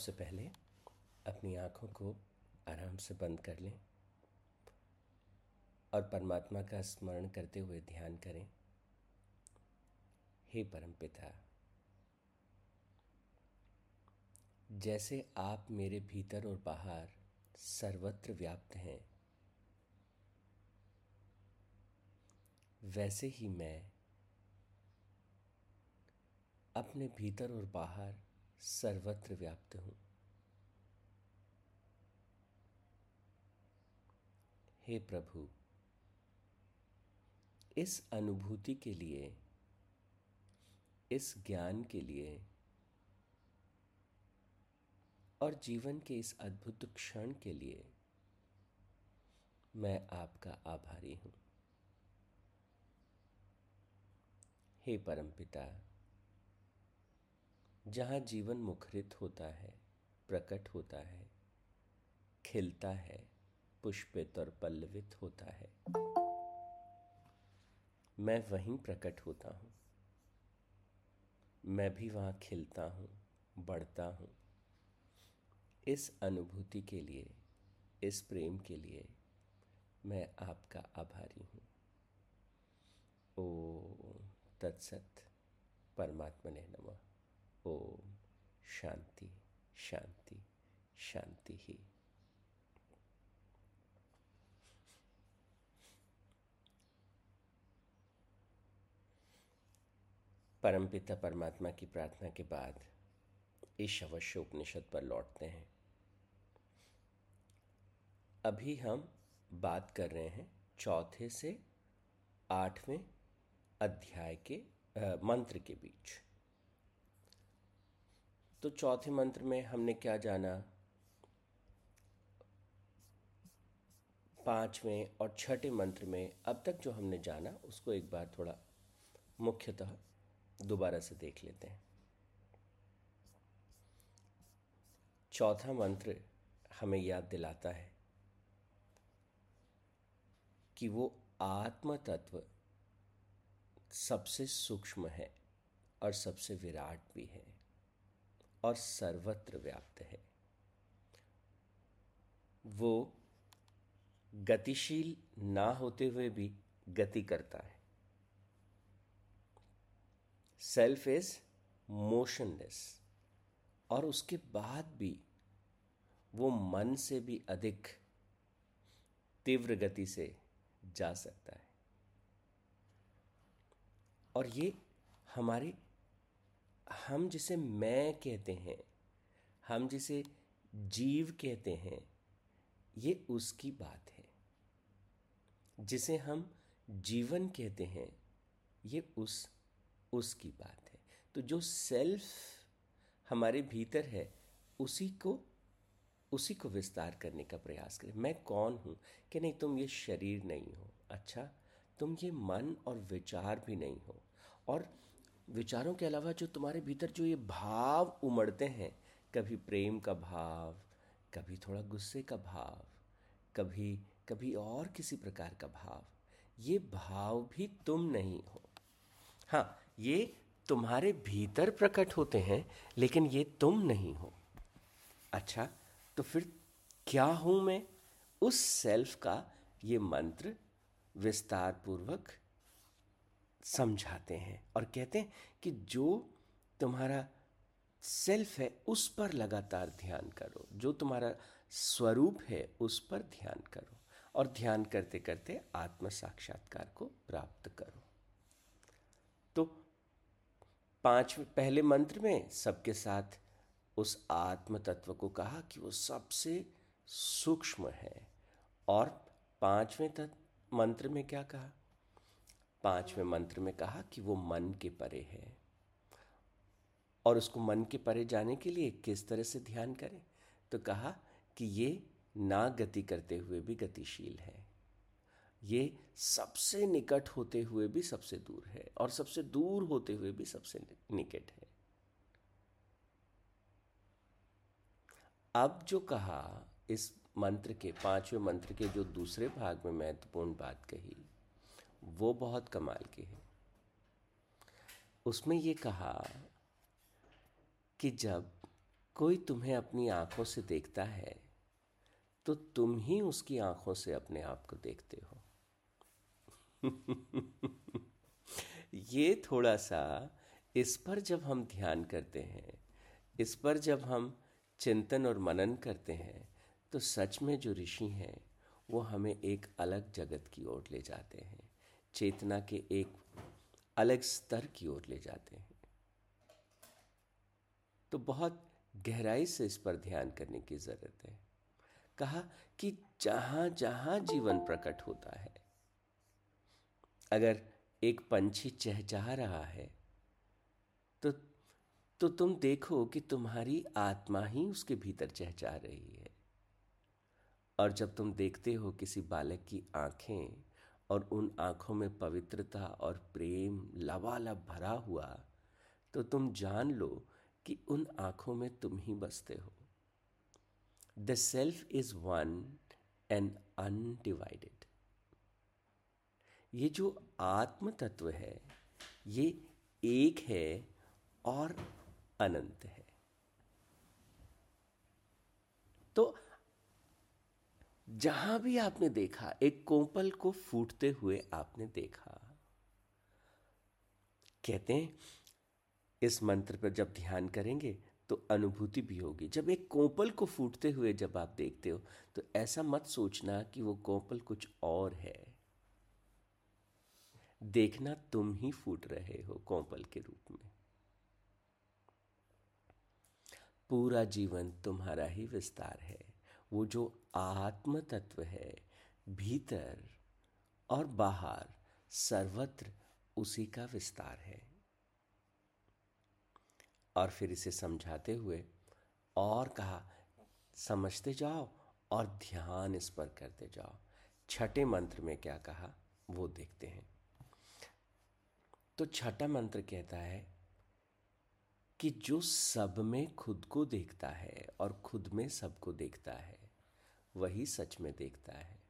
सबसे पहले अपनी आँखों को आराम से बंद कर लें और परमात्मा का स्मरण करते हुए ध्यान करें। हे परमपिता जैसे आप मेरे भीतर और बाहर सर्वत्र व्याप्त हैं, वैसे ही मैं अपने भीतर और बाहर सर्वत्र व्याप्त हूँ। हे प्रभु, इस अनुभूति के लिए, इस ज्ञान के लिए, और जीवन के इस अद्भुत क्षण के लिए, मैं आपका आभारी हूँ। हे परमपिता जहाँ जीवन मुखरित होता है, प्रकट होता है, खिलता है, पुष्पित और पल्लवित होता है। मैं वहीं प्रकट होता हूँ। मैं भी वहाँ खिलता हूँ, बढ़ता हूँ। इस अनुभूति के लिए, इस प्रेम के लिए मैं आपका आभारी हूँ। ओ तत्सत परमात्मा ने नमः। ओम शांति शांति शांति ही। परमपिता परमात्मा की प्रार्थना के बाद इस अवश्य उपनिषद पर लौटते हैं। अभी हम बात कर रहे हैं चौथे से आठवें अध्याय के आ, मंत्र के बीच। तो चौथे मंत्र में हमने क्या जाना? पाँचवें और छठे मंत्र में अब तक जो हमने जाना, उसको एक बार थोड़ा मुख्यतः दोबारा से देख लेते हैं। चौथा मंत्र हमें याद दिलाता है कि वो आत्म तत्व सबसे सूक्ष्म है और सबसे विराट भी है। और सर्वत्र व्याप्त है। वो गतिशील ना होते हुए भी गति करता है। सेल्फ इज़ मोशनलेस और उसके बाद भी वो मन से भी अधिक तीव्र गति से जा सकता है। और ये हमारे हम जिसे मैं कहते हैं, हम जिसे जीव कहते हैं, ये उसकी बात है। जिसे हम जीवन कहते हैं, ये उस, उसकी बात है। तो जो सेल्फ हमारे भीतर है, उसी को उसी को विस्तार करने का प्रयास करें। मैं कौन हूँ कि नहीं, तुम ये शरीर नहीं हो। अच्छा तुम ये मन और विचार भी नहीं हो। और विचारों के अलावा जो तुम्हारे भीतर जो ये भाव उमड़ते हैं, कभी प्रेम का भाव, कभी थोड़ा गुस्से का भाव, कभी कभी और किसी प्रकार का भाव, ये भाव भी तुम नहीं हो। हाँ ये तुम्हारे भीतर प्रकट होते हैं, लेकिन ये तुम नहीं हो। अच्छा तो फिर क्या हूँ मैं? उस सेल्फ का ये मंत्र विस्तार पूर्वक समझाते हैं और कहते हैं कि जो तुम्हारा सेल्फ है, उस पर लगातार ध्यान करो। जो तुम्हारा स्वरूप है, उस पर ध्यान करो और ध्यान करते करते आत्म साक्षात्कार को प्राप्त करो। तो पाँच, पहले मंत्र में सबके साथ उस आत्म तत्व को कहा कि वो सबसे सूक्ष्म है और पाँचवें मंत्र में क्या कहा? पाँचवें मंत्र में कहा कि वो मन के परे है। और उसको मन के परे जाने के लिए किस तरह से ध्यान करें? तो कहा कि ये ना गति करते हुए भी गतिशील है। ये सबसे निकट होते हुए भी सबसे दूर है और सबसे दूर होते हुए भी सबसे निकट है। अब जो कहा इस मंत्र के, पाँचवें मंत्र के जो दूसरे भाग में महत्वपूर्ण बात कही वो बहुत कमाल की है। उसमें ये कहा कि जब कोई तुम्हें अपनी आँखों से देखता है तो तुम ही उसकी आँखों से अपने आप को देखते हो। ये थोड़ा सा इस पर जब हम ध्यान करते हैं, इस पर जब हम चिंतन और मनन करते हैं तो सच में जो ऋषि हैं, वो हमें एक अलग जगत की ओर ले जाते हैं। चेतना के एक अलग स्तर की ओर ले जाते हैं। तो बहुत गहराई से इस पर ध्यान करने की ज़रूरत है। कहा कि जहाँ जहाँ जीवन प्रकट होता है, अगर एक पंछी चहचहा रहा है तो तो तुम देखो कि तुम्हारी आत्मा ही उसके भीतर चहचहा रही है। और जब तुम देखते हो किसी बालक की आँखें और उन आँखों में पवित्रता और प्रेम लबालब भरा हुआ तो तुम जान लो कि उन आँखों में तुम ही बसते हो। The self is one and undivided ये जो आत्म तत्व है, ये एक है और अनंत है तो जहाँ भी आपने देखा, एक कोपल को फूटते हुए आपने देखा। कहते हैं, इस मंत्र पर जब ध्यान करेंगे तो अनुभूति भी होगी। जब एक कोपल को फूटते हुए जब आप देखते हो तो ऐसा मत सोचना कि वो कोपल कुछ और है। देखना तुम ही फूट रहे हो कोपल के रूप में। पूरा जीवन तुम्हारा ही विस्तार है। वो जो आत्म तत्व है, भीतर और बाहर, सर्वत्र उसी का विस्तार है। और फिर इसे समझाते हुए और कहा, समझते जाओ और ध्यान इस पर करते जाओ। छठे मंत्र में क्या कहा, वो देखते हैं। तो छठा मंत्र कहता है कि जो सब में खुद को देखता है और खुद में सबको देखता है, वही सच में देखता है।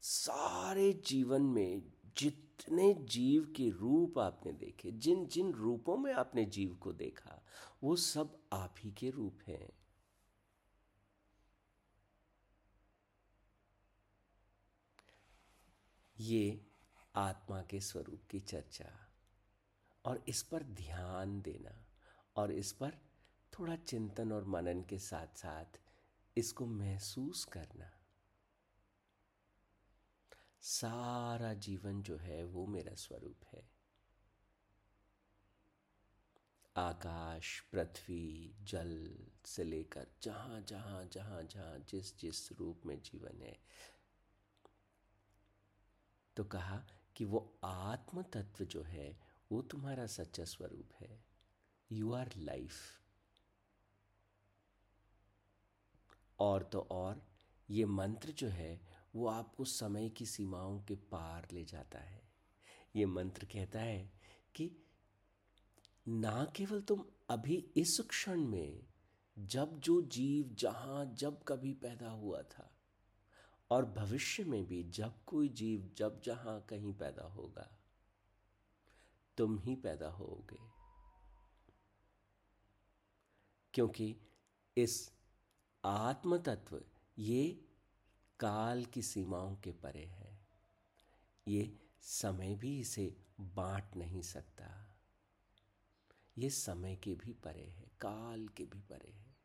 सारे जीवन में जितने जीव के रूप आपने देखे, जिन जिन रूपों में आपने जीव को देखा, वो सब आप ही के रूप हैं। ये आत्मा के स्वरूप की चर्चा। और इस पर ध्यान देना और इस पर थोड़ा चिंतन और मनन के साथ साथ इसको महसूस करना। सारा जीवन जो है वो मेरा स्वरूप है। आकाश, पृथ्वी, जल से लेकर जहाँ जहाँ जहाँ जहाँ जिस जिस रूप में जीवन है। तो कहा कि वो आत्म तत्व जो है वो तुम्हारा सच्चा स्वरूप है। यू आर लाइफ और तो और, ये मंत्र जो है, वो आपको समय की सीमाओं के पार ले जाता है। ये मंत्र कहता है कि ना केवल तुम अभी इस क्षण में, जब जो जीव जहाँ, जब कभी पैदा हुआ था, और भविष्य में भी जब कोई जीव जब जहाँ कहीं पैदा होगा तुम ही पैदा होगे क्योंकि इस आत्म तत्व ये काल की सीमाओं के परे है। ये समय भी इसे बांट नहीं सकता। ये समय के भी परे है, काल के भी परे है।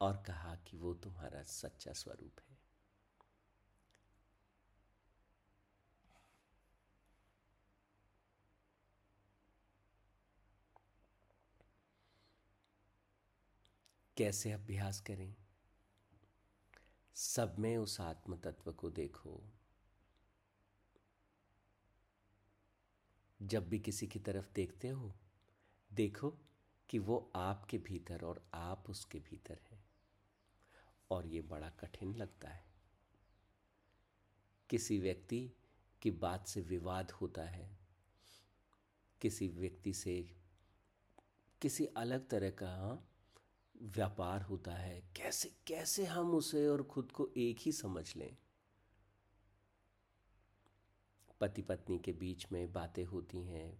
और कहा कि वो तुम्हारा सच्चा स्वरूप है। कैसे अभ्यास करें? सब में उस आत्म तत्व को देखो। जब भी किसी की तरफ़ देखते हो, देखो कि वो आपके भीतर और आप उसके भीतर हैं। और ये बड़ा कठिन लगता है। किसी व्यक्ति की बात से विवाद होता है, किसी व्यक्ति से किसी अलग तरह का व्यापार होता है कैसे कैसे हम उसे और खुद को एक ही समझ लें? पति पत्नी के बीच में बातें होती हैं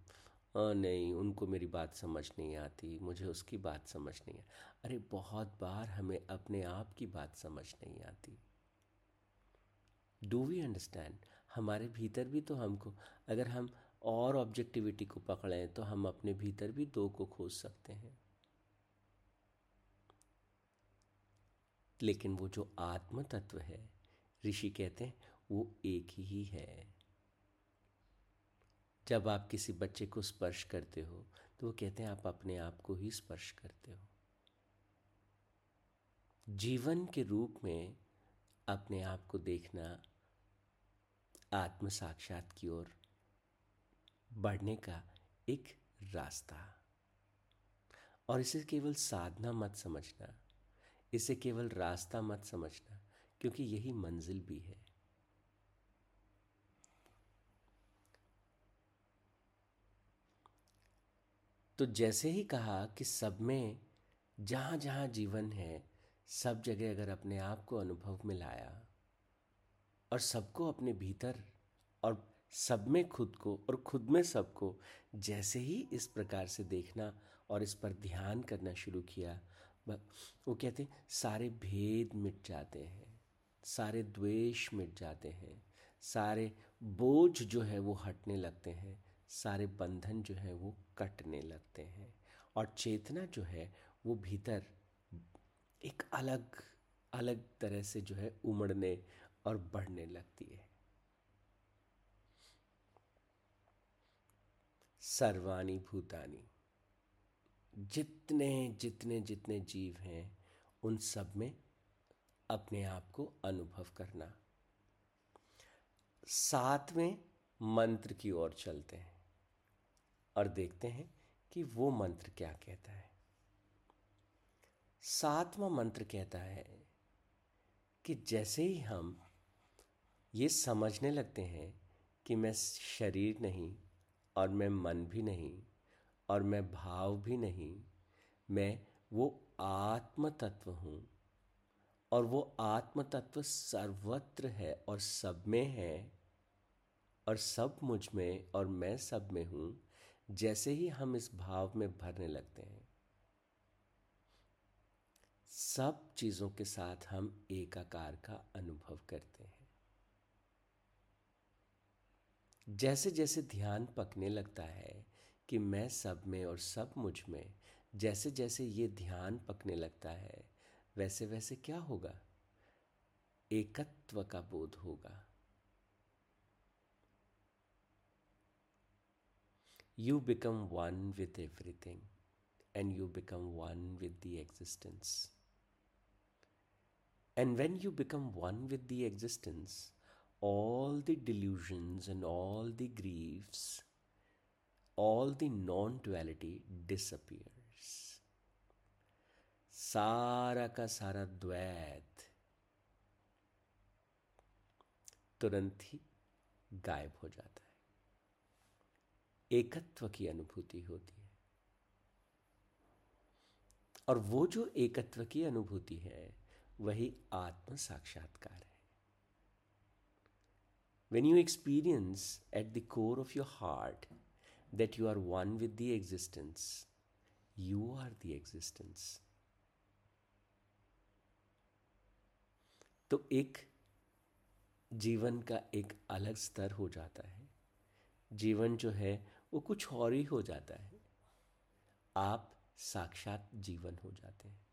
आ, नहीं उनको मेरी बात समझ नहीं आती मुझे उसकी बात समझ नहीं आती अरे बहुत बार हमें अपने आप की बात समझ नहीं आती। डू वी अंडरस्टैंड हमारे भीतर भी तो हमको अगर हम और ऑब्जेक्टिविटी को पकड़ें तो हम अपने भीतर भी दो को खोज सकते हैं। लेकिन वो जो आत्म तत्व है, ऋषि कहते हैं, वो एक ही है। जब आप किसी बच्चे को स्पर्श करते हो तो वो कहते हैं, आप अपने आप को ही स्पर्श करते हो। जीवन के रूप में अपने आप को देखना आत्म साक्षात की ओर बढ़ने का एक रास्ता। और इसे केवल साधना मत समझना। इसे केवल रास्ता मत समझना, क्योंकि यही मंजिल भी है। तो जैसे ही कहा कि सब में जहाँ जहाँ जीवन है, सब जगह अगर अपने आप को अनुभव में लाया और सबको अपने भीतर, और सब में खुद को, और खुद में सबको, जैसे ही इस प्रकार से देखना और इस पर ध्यान करना शुरू किया वो कहते हैं, सारे भेद मिट जाते हैं, सारे द्वेष मिट जाते हैं, सारे बोझ जो है वो हटने लगते हैं, सारे बंधन जो है वो कटने लगते हैं और चेतना जो है वो भीतर एक अलग अलग तरह से जो है उमड़ने और बढ़ने लगती है। सर्वाणी भूतानी। जितने जितने जितने जीव हैं, उन सब में अपने आप को अनुभव करना। सातवें मंत्र की ओर चलते हैं और देखते हैं कि वो मंत्र क्या कहता है। सातवां मंत्र कहता है कि जैसे ही हम ये समझने लगते हैं कि मैं शरीर नहीं और मैं मन भी नहीं और मैं भाव भी नहीं, मैं वो आत्म तत्व हूँ। और वो आत्म तत्व सर्वत्र है और सब में है, और सब मुझमें और मैं सब में हूँ, जैसे ही हम इस भाव में भरने लगते हैं। सब चीज़ों के साथ हम एकाकार का अनुभव करते हैं। जैसे जैसे ध्यान पकने लगता है कि मैं सब में और सब मुझमें जैसे जैसे ये ध्यान पकने लगता है वैसे वैसे क्या होगा? एकत्व का बोध होगा। You become one with everything and you become one with the existence and when you become one with the existence all the delusions and all the griefs, all the non duality disappears सारा का सारा द्वैत तुरंत ही गायब हो जाता है। एकत्व की अनुभूति होती है। और वो जो एकत्व की अनुभूति है, वही आत्म साक्षात्कार है। When you experience at the core of your heart that you are one with the existence, you are the existence. तो एक जीवन का एक अलग स्तर हो जाता है। जीवन जो है वो कुछ और ही हो जाता है। आप साक्षात जीवन हो जाते हैं।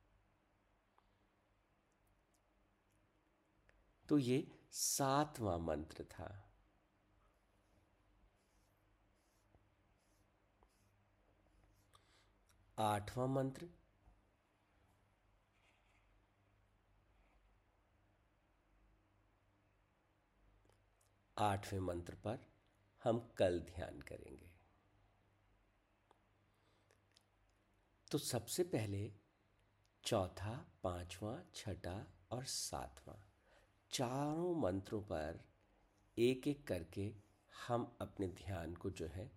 तो ये सातवां मंत्र था। आठवां मंत्र। आठवें मंत्र पर हम कल ध्यान करेंगे। तो सबसे पहले चौथा, पांचवा, छठा और सातवां, चारों मंत्रों पर एक एक करके हम अपने ध्यान को जो है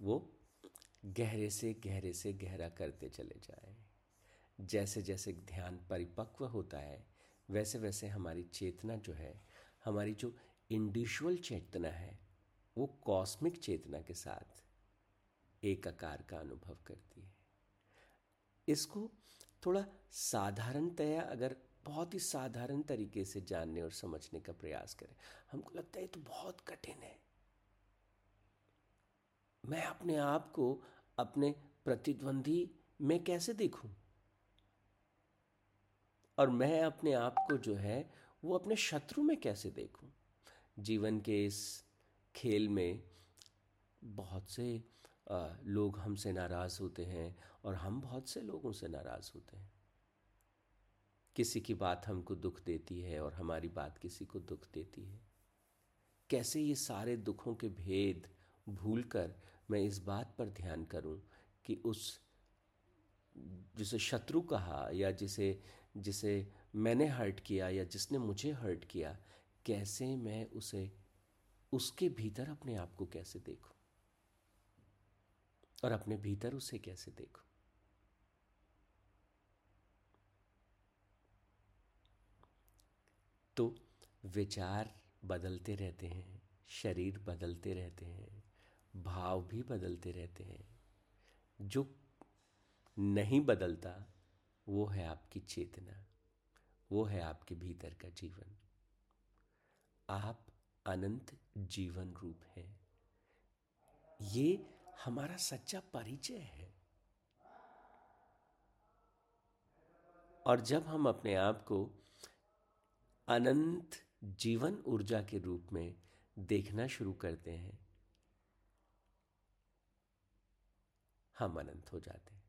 वो गहरे से गहरे से गहरा करते चले जाएँ। जैसे जैसे ध्यान परिपक्व होता है, वैसे वैसे हमारी चेतना जो है, हमारी जो इंडिविजुअल चेतना है, वो कॉस्मिक चेतना के साथ एक आकार का अनुभव करती है। इसको थोड़ा साधारणतया अगर बहुत ही साधारण तरीके से जानने और समझने का प्रयास करें, हमको लगता है तो बहुत कठिन है। मैं अपने आप को अपने प्रतिद्वंदी में कैसे देखूँ? और मैं अपने आप को जो है, वो अपने शत्रु में कैसे देखूँ? जीवन के इस खेल में बहुत से लोग हमसे नाराज़ होते हैं और हम बहुत से लोगों से नाराज़ होते हैं। किसी की बात हमको दुख देती है और हमारी बात किसी को दुख देती है। कैसे ये सारे दुखों के भेद भूलकर मैं इस बात पर ध्यान करूँ कि उस जिसे शत्रु कहा या जिसे जिसे मैंने हर्ट किया या जिसने मुझे हर्ट किया, कैसे मैं उसे, उसके भीतर अपने आप को कैसे देखूँ? और अपने भीतर उसे कैसे देखूँ? तो विचार बदलते रहते हैं, शरीर बदलते रहते हैं भाव भी बदलते रहते हैं। जो नहीं बदलता, वो है आपकी चेतना, वो है आपके भीतर का जीवन। आप अनंत जीवन रूप हैं। ये हमारा सच्चा परिचय है। और जब हम अपने आप को अनंत जीवन ऊर्जा के रूप में देखना शुरू करते हैं हम अनंत हो जाते हैं।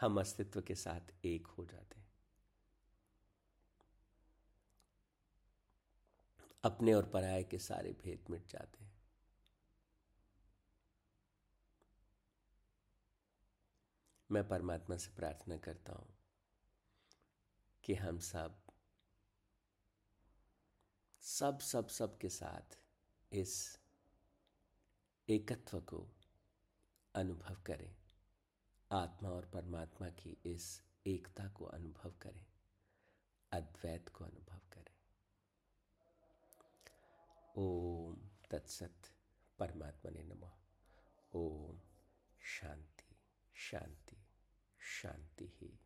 हम अस्तित्व के साथ एक हो जाते हैं। अपने और पराये के सारे भेद मिट जाते हैं। मैं परमात्मा से प्रार्थना करता हूँ कि हम सब सब सब सब के साथ इस एकत्व को अनुभव करें। आत्मा और परमात्मा की इस एकता को अनुभव करें। अद्वैत को अनुभव करें। ओम तत्सत परमात्मा ने नमो। ओम शांति शांति शांति ही।